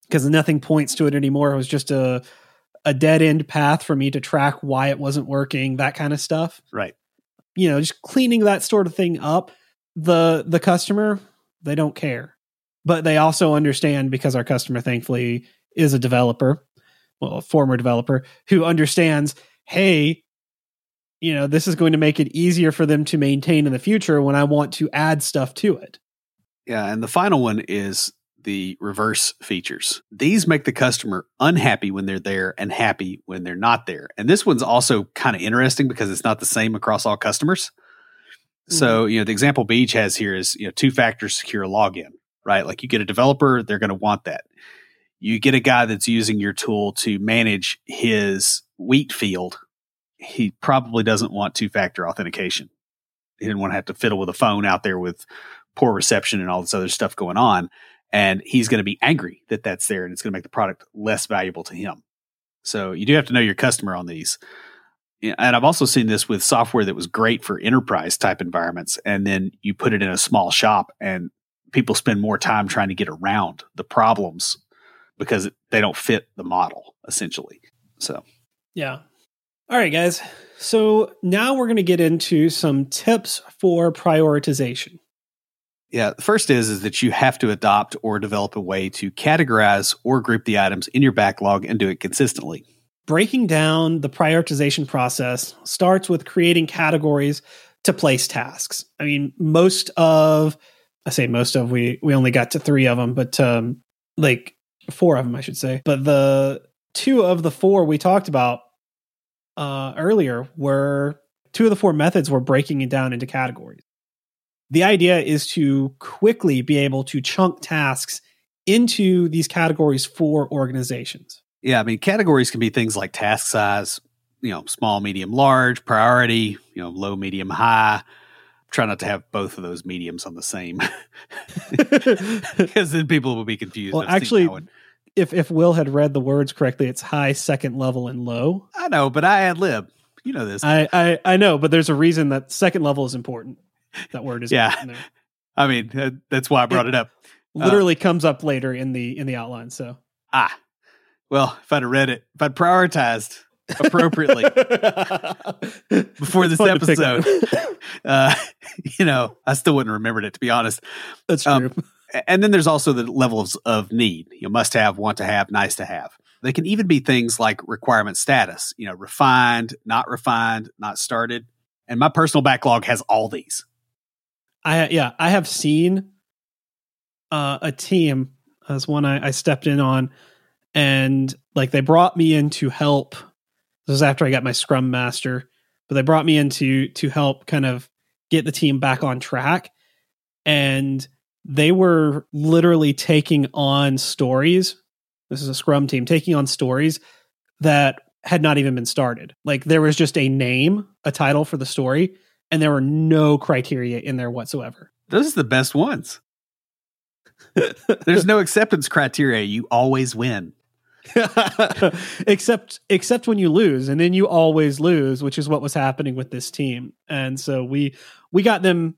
Speaker 1: because nothing points to it anymore. It was just a a dead end path for me to track why it wasn't working, that kind of stuff
Speaker 2: Right.
Speaker 1: you know just cleaning that sort of thing up the the customer they don't care but they also understand because our customer thankfully is a developer well a former developer who understands hey you know this is going to make it easier for them to maintain in the future when i want to add stuff to it
Speaker 2: Yeah. And the final one is the reverse features. These make the customer unhappy when they're there and happy when they're not there. And this one's also kind of interesting because it's not the same across all customers. So, mm-hmm. you know, the example BJ has here is, you know, two factor secure login, right? Like you get a developer, they're going to want that. You get a guy that's using your tool to manage his wheat field. He probably doesn't want two factor authentication. He didn't want to have to fiddle with a phone out there with poor reception and all this other stuff going on. And he's going to be angry that that's there and it's going to make the product less valuable to him. So you do have to know your customer on these. And I've also seen this with software that was great for enterprise type environments. And then you put it in a small shop and people spend more time trying to get around the problems because they don't fit the model essentially. So
Speaker 1: Yeah. All right, guys. So now we're going to get into some tips for prioritization.
Speaker 2: Yeah, the first is is that you have to adopt or develop a way to categorize or group the items in your backlog and do it consistently.
Speaker 1: Breaking down the prioritization process starts with creating categories to place tasks. I mean, most of I say most of we we only got to 3 of them, but um like four of them I should say. But the two of the four we talked about uh earlier were two of the four methods were breaking it down into categories. The idea is to quickly be able to chunk tasks into these categories for organizations.
Speaker 2: Yeah, I mean categories can be things like task size, you know, small, medium, large, priority, you know, low, medium, high. Try not to have both of those mediums on the same because then people will be confused.
Speaker 1: Well, actually, if if Will had read the words correctly, it's high, second level, and low.
Speaker 2: I know, but I ad lib. You know this.
Speaker 1: I, I I know, but there's a reason that second level is important. That word is
Speaker 2: Yeah.
Speaker 1: there.
Speaker 2: I mean, uh, that's why I brought it up.
Speaker 1: Literally comes up later in the in the outline. So
Speaker 2: Ah, well, if I'd have read it, if I'd prioritized appropriately before
Speaker 1: It's
Speaker 2: this
Speaker 1: fun to pick up.
Speaker 2: episode, uh, you know, I still wouldn't have remembered it to be honest.
Speaker 1: That's
Speaker 2: Um,
Speaker 1: true.
Speaker 2: A- And then there's also the levels of need. You must have, want to have, nice to have. They can even be things like requirement status, you know, refined, not refined, not started. And my personal backlog has all these.
Speaker 1: I yeah, I have seen uh, a team as one I, I stepped in on, and like they brought me in to help. This was after I got my Scrum Master, but they brought me in to to help kind of get the team back on track, and they were literally taking on stories. This is a Scrum team taking on stories that had not even been started. Like there was just a name, a title for the story, and there were no criteria in there whatsoever.
Speaker 2: Those are the best ones. There's no acceptance criteria. You always win.
Speaker 1: except except when you lose and then you always lose which is what was happening with this team. And so we we got them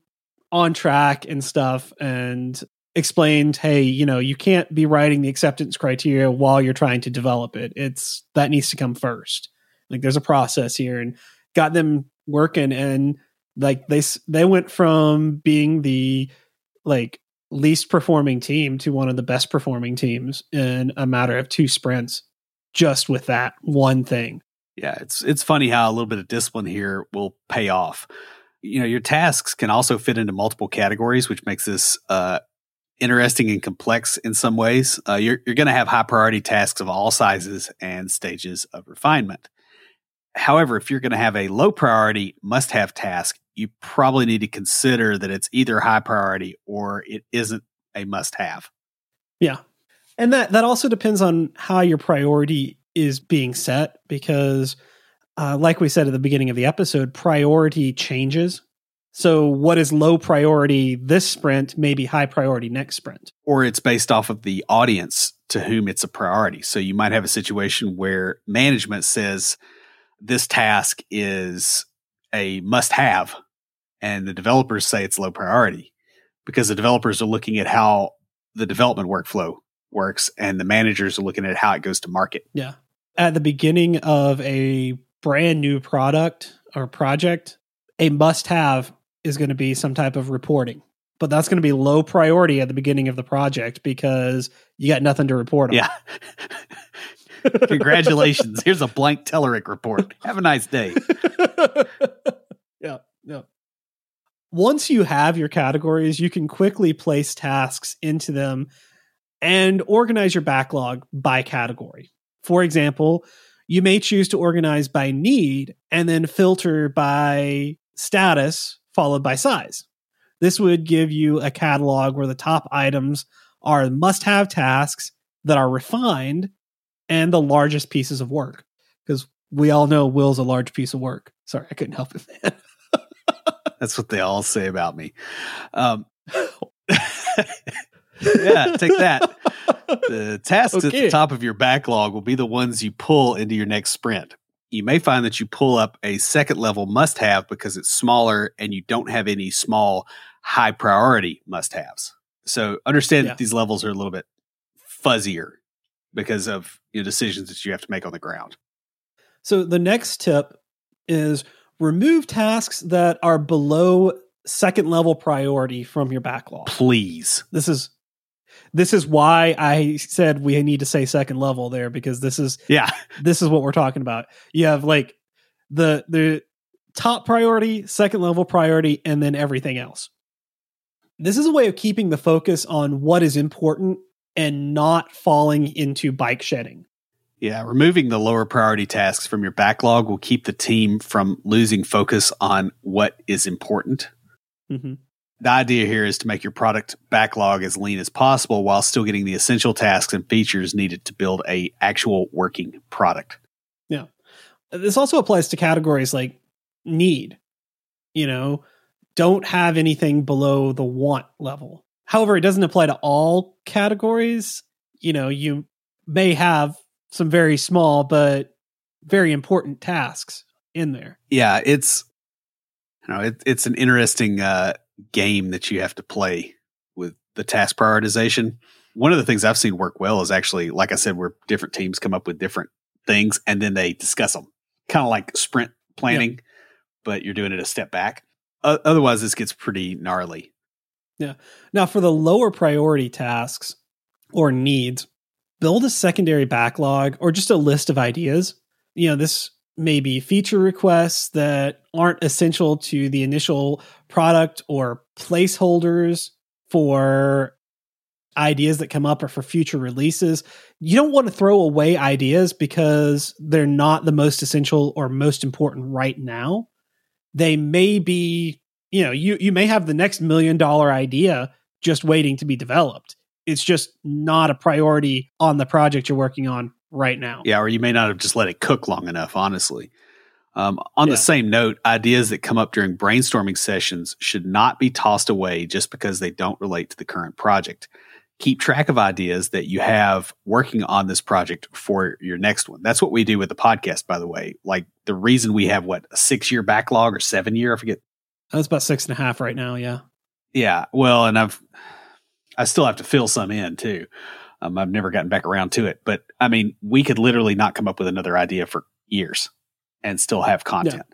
Speaker 1: on track and stuff and explained hey you know you can't be writing the acceptance criteria while you're trying to develop it. It's that needs to come first. Like there's a process here and got them working and like they they went from being the like least performing team to one of the best performing teams in a matter of two sprints just with that one thing.
Speaker 2: Yeah, it's it's funny how a little bit of discipline here will pay off. You know, your tasks can also fit into multiple categories, which makes this uh, interesting and complex in some ways. Uh, you're you're going to have high priority tasks of all sizes and stages of refinement. However, if you're going to have a low priority must have task, you probably need to consider that it's either high priority or it isn't a must have.
Speaker 1: Yeah. And that that also depends on how your priority is being set because uh, like we said at the beginning of the episode, priority changes. So what is low priority this sprint may be high priority next sprint.
Speaker 2: Or it's based off of the audience to whom it's a priority. So you might have a situation where management says this task is a must have and the developers say it's low priority because the developers are looking at how the development workflow works and the managers are looking at how it goes to market.
Speaker 1: Yeah. At the beginning of a brand new product or project, a must have is going to be some type of reporting. But that's going to be low priority at the beginning of the project because you got nothing to report on.
Speaker 2: Yeah. Congratulations. Here's a blank Telerik report. Have a nice day.
Speaker 1: yeah. Yeah. Once you have your categories, you can quickly place tasks into them and organize your backlog by category. For example, you may choose to organize by need and then filter by status followed by size. This would give you a catalog where the top items are must have tasks that are refined and the largest pieces of work. Because we all know Will's a large piece of work. Sorry, I couldn't help it, man.
Speaker 2: That's what they all say about me. Um, yeah, take that. The tasks okay. at the top of your backlog will be the ones you pull into your next sprint. You may find that you pull up a second level must have because it's smaller and you don't have any small high priority must haves. So understand yeah. that these levels are a little bit fuzzier because of your decisions that you have to make on the ground.
Speaker 1: So the next tip is remove tasks that are below second level priority from your backlog.
Speaker 2: Please.
Speaker 1: This is this is why I said we need to say second level there because this is
Speaker 2: yeah
Speaker 1: this is what we're talking about. You have like the the top priority, second level priority, and then everything else. This is a way of keeping the focus on what is important and not falling into bike shedding.
Speaker 2: Yeah, removing the lower priority tasks from your backlog will keep the team from losing focus on what is important. Mm-hmm. The idea here is to make your product backlog as lean as possible while still getting the essential tasks and features needed to build a actual working product.
Speaker 1: Yeah. This also applies to categories like need. You know, don't have anything below the want level. However, it doesn't apply to all categories. You know, you may have some very small but very important tasks in there.
Speaker 2: Yeah, it's you know, it, it's an interesting uh, game that you have to play with the task prioritization. One of the things I've seen work well is actually, like I said, where different teams come up with different things and then they discuss them, kind of like sprint planning, but you're doing it a step back. Uh, otherwise, this gets pretty gnarly.
Speaker 1: Yeah. Now, for the lower priority tasks or needs, build a secondary backlog or just a list of ideas. You know, this may be feature requests that aren't essential to the initial product or placeholders for ideas that come up are for future releases. You don't want to throw away ideas because they're not the most essential or most important right now. They may be, you know, you you may have the next million dollar idea just waiting to be developed. It's just not a priority on the project you're working on right now.
Speaker 2: Yeah, or you may not have just let it cook long enough, honestly. Um, on
Speaker 1: Yeah.
Speaker 2: the same note, ideas that come up during brainstorming sessions should not be tossed away just because they don't relate to the current project. Keep track of ideas that you have working on this project for your next one. That's what we do with the podcast, by the way. Like the reason we have what a six year backlog or seven year, I forget.
Speaker 1: That's about six and a half right now. Yeah.
Speaker 2: Yeah, well, and I've I still have to fill some in too. Um, I've never gotten back around to it, but I mean, we could literally not come up with another idea for years and still have content.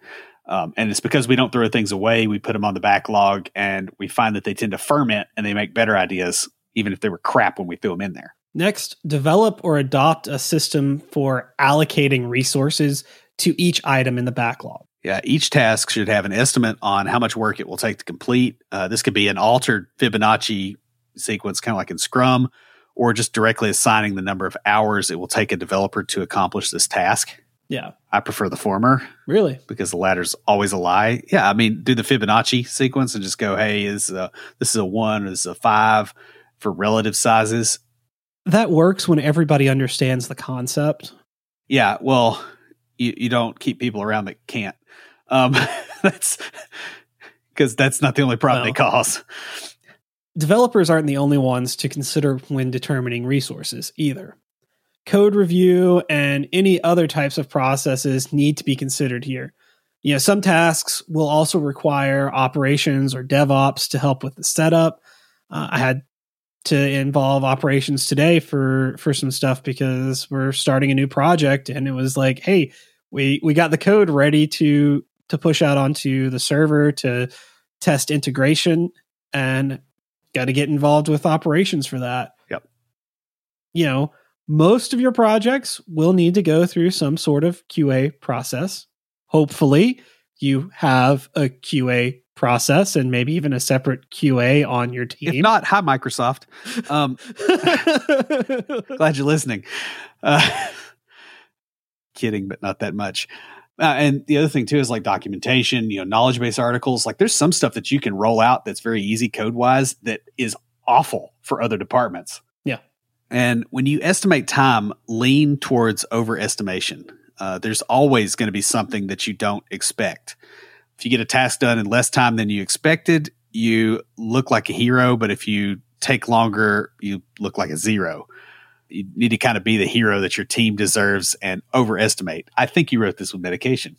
Speaker 2: Um, and it's because we don't throw things away; we put them on the backlog, and we find that they tend to ferment and they make better ideas, even if they were crap when we threw them in there.
Speaker 1: Next, develop or adopt a system for allocating resources to each item in the backlog.
Speaker 2: Yeah, each task should have an estimate on how much work it will take to complete. Uh, this could be an altered Fibonacci sequence, kind of like in Scrum, or just directly assigning the number of hours it will take a developer to accomplish this task.
Speaker 1: Yeah.
Speaker 2: I prefer the former
Speaker 1: Really?
Speaker 2: because the latter's always a lie. Yeah, I mean, do the Fibonacci sequence and just go, hey, is uh, this is a one, this is a five for relative sizes.
Speaker 1: That works when everybody understands the concept.
Speaker 2: Yeah, well, you, you don't keep people around that can't. Um, that's because that's not the only problem they cause.
Speaker 1: Developers aren't the only ones to consider when determining resources either. Code review and any other types of processes need to be considered here. You know, some tasks will also require operations or DevOps to help with the setup. Uh, I had to involve operations today for for some stuff because we're starting a new project and it was like, hey, we we got the code ready to to push out onto the server to test integration and got to get involved with operations for that.
Speaker 2: Yep.
Speaker 1: You know, most of your projects will need to go through some sort of QA process. Hopefully, you have a QA process and maybe even a separate QA on your
Speaker 2: If
Speaker 1: team.
Speaker 2: not, hi Microsoft. Um, glad you're listening. Uh, kidding, but not that much. Uh, and the other thing too is like documentation, you know, knowledge base articles. Like there's some stuff that you can roll out that's very easy code wise that is awful for other departments.
Speaker 1: Yeah.
Speaker 2: And when you estimate time, lean towards overestimation. Uh, there's always going to be something that you don't expect. If you get a task done in less time than you expected, you look like a hero. But if you take longer, you look like a zero. You need to kind of be the hero that your team deserves and overestimate. I think you wrote this with medication.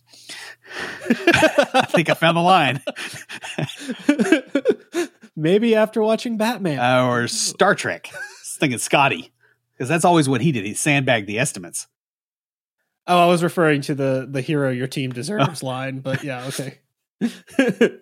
Speaker 2: I think I found the line.
Speaker 1: maybe after watching Batman.
Speaker 2: Uh, or Star Trek. I was thinking Scotty, because that's always what he did. He sandbagged the estimates.
Speaker 1: Oh, I was referring to the the hero your team deserves line, but yeah, okay.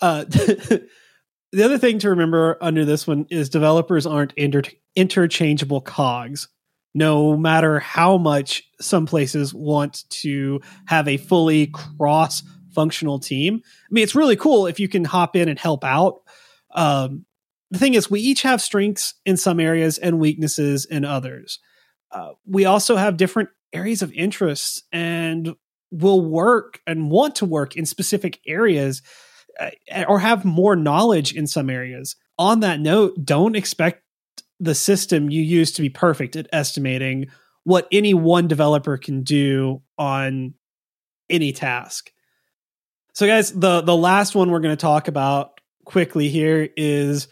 Speaker 1: uh, the other thing to remember under this one is developers aren't inter- interchangeable cogs. No matter how much some places want to have a fully cross functional team. I mean, it's really cool if you can hop in and help out. Um, the thing is, we each have strengths in some areas and weaknesses in others. Uh, we also have different areas of interest and will work and want to work in specific areas Uh, or have more knowledge in some areas. On that note, don't expect the system you use to be perfect at estimating what any one developer can do on any task. So guys, the the last one we're going to talk about quickly here is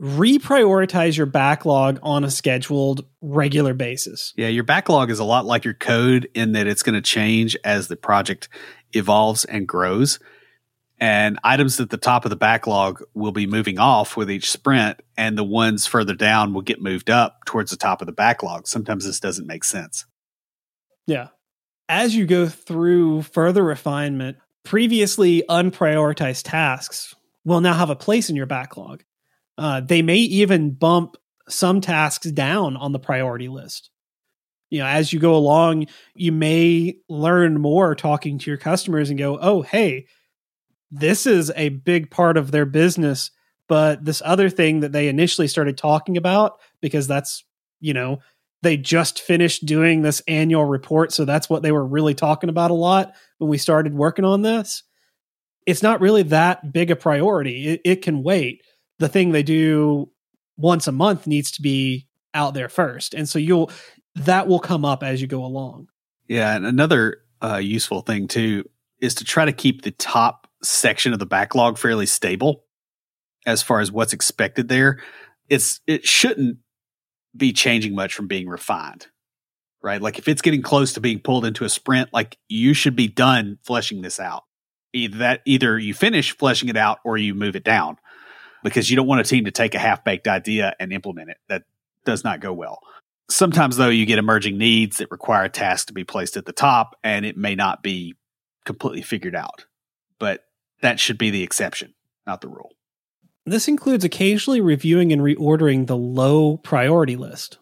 Speaker 1: reprioritize your backlog on a scheduled regular basis.
Speaker 2: Yeah, your backlog is a lot like your code in that it's going to change as the project evolves and grows. And items at the top of the backlog will be moving off with each sprint, and the ones further down will get moved up towards the top of the backlog. Sometimes this doesn't make sense.
Speaker 1: Yeah. As you go through further refinement, previously unprioritized tasks will now have a place in your backlog. Uh, they may even bump some tasks down on the priority list. You know, as you go along, you may learn more talking to your customers and go, oh, hey, this is a big part of their business but this other thing that they initially started talking about because that's you know they just finished doing this annual report so that's what they were really talking about a lot when we started working on this it's not really that big a priority. It, it can wait. The thing they do once a month needs to be out there first and so you'll that will come up as you go along.
Speaker 2: Yeah and another uh, useful thing too is to try to keep the top section of the backlog fairly stable as far as what's expected there. It's it shouldn't be changing much from being refined. Right? Like if it's getting close to being pulled into a sprint, like you should be done fleshing this out. Either that either you finish fleshing it out or you move it down. Because you don't want a team to take a half-baked idea and implement it. That does not go well. Sometimes though you get emerging needs that require a task to be placed at the top and it may not be completely figured out. But that should be the exception, not the rule.
Speaker 1: This includes occasionally reviewing and reordering the low priority list.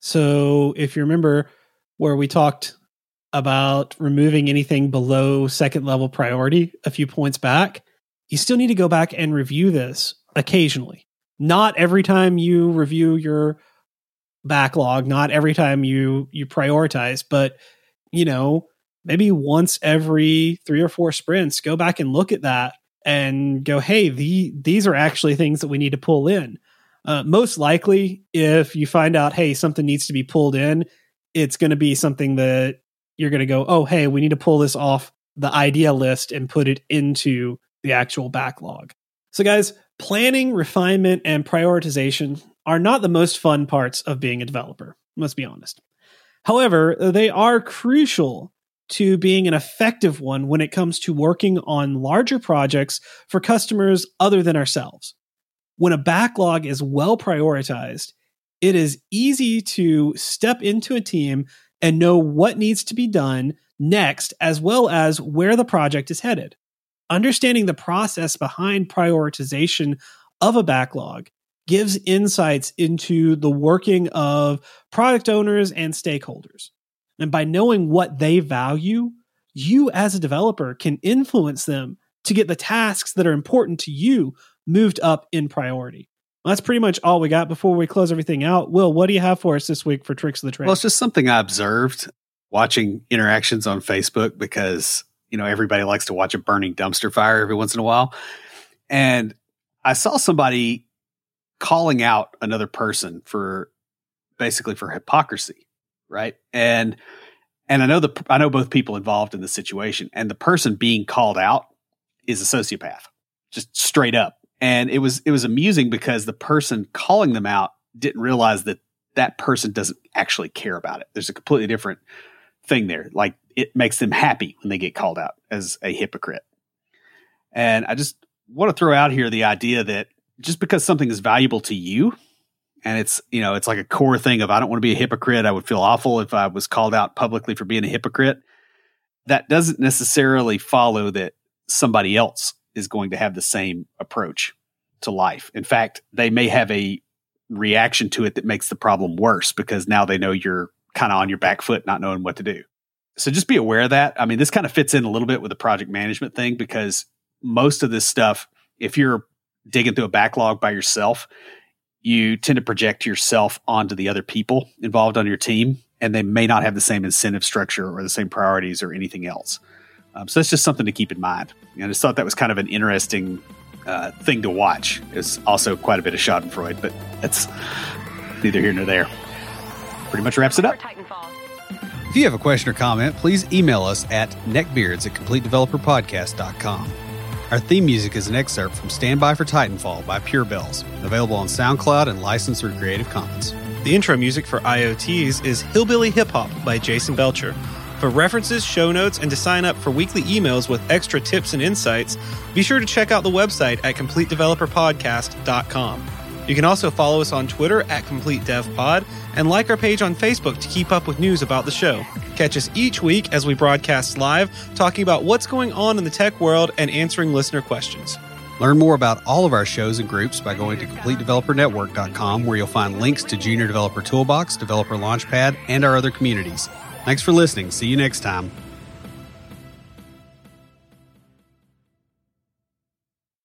Speaker 1: So, if you remember where we talked about removing anything below second level priority a few points back, you still need to go back and review this occasionally. Not every time you review your backlog, not every time you you prioritize, but you know, maybe once every 3 or 4 sprints, go back and look at that and go, hey, the, these are actually things that we need to pull in. Uh, most likely, if you find out, hey, something needs to be pulled in, it's going to be something that you're going to go, oh, hey, we need to pull this off the idea list and put it into the actual backlog. So, guys, planning, refinement, and prioritization are not the most fun parts of being a developer, let's be honest. However, they are crucial to being an effective one when it comes to working on larger projects for customers other than ourselves. When a backlog is well prioritized, it is easy to step into a team and know what needs to be done next, as well as where the project is headed. Understanding the process behind prioritization of a backlog gives insights into the working of product owners and stakeholders. And by knowing what they value, you as a developer can influence them to get the tasks that are important to you moved up in priority. Well, that's pretty much all we got before we close everything out. Will, what do you have for us this week for tricks of the trade?
Speaker 2: Well, it's just something I observed watching interactions on Facebook because, you know, everybody likes to watch a burning dumpster fire every once in a while. And I saw somebody calling out another person for basically for hypocrisy right? And and I know the I know both people involved in the situation, and the person being called out is a sociopath, just straight up. And it was it was amusing because the person calling them out didn't realize that that person doesn't actually care about it. There's a completely different thing there. Like it makes them happy when they get called out as a hypocrite. And I just want to throw out here the idea that just because something is valuable to you and it's you know it's like a core thing of i don't want to be a hypocrite. I would feel awful if i was called out publicly for being a hypocrite. That doesn't necessarily follow that somebody else is going to have the same approach to life. In fact they may have a reaction to it that makes the problem worse because now they know you're kind of on your back foot not knowing what to do. So just be aware of that. I mean this kind of fits in a little bit with the project management thing because most of this stuff if you're digging through a backlog by yourself you tend to project yourself onto the other people involved on your team, and they may not have the same incentive structure or the same priorities or anything else. Um, so that's just something to keep in mind. And I just thought that was kind of an interesting uh, thing to watch. It's also quite a bit of Schadenfreude, but that's neither here nor there. Pretty much wraps it up. If you have a question or comment, please email us at neckbeards at completedeveloperpodcast.com. Our theme music is an excerpt from Stand By for Titanfall by Pure Bells, available on SoundCloud and licensed through Creative Commons.
Speaker 1: The intro music for IoTs is Hillbilly Hip Hop by Jason Belcher. For references, show notes, and to sign up for weekly emails with extra tips and insights, be sure to check out the website at CompleteDeveloperPodcast.com. You can also follow us on Twitter at CompleteDevPod and like our page on Facebook to keep up with news about the show. Catch us each week as we broadcast live, talking about what's going on in the tech world and answering listener questions.
Speaker 2: Learn more about all of our shows and groups by going to CompleteDeveloperNetwork.com, where you'll find links to Junior Developer Toolbox, Developer Launchpad, and our other communities. Thanks for listening. See you next time.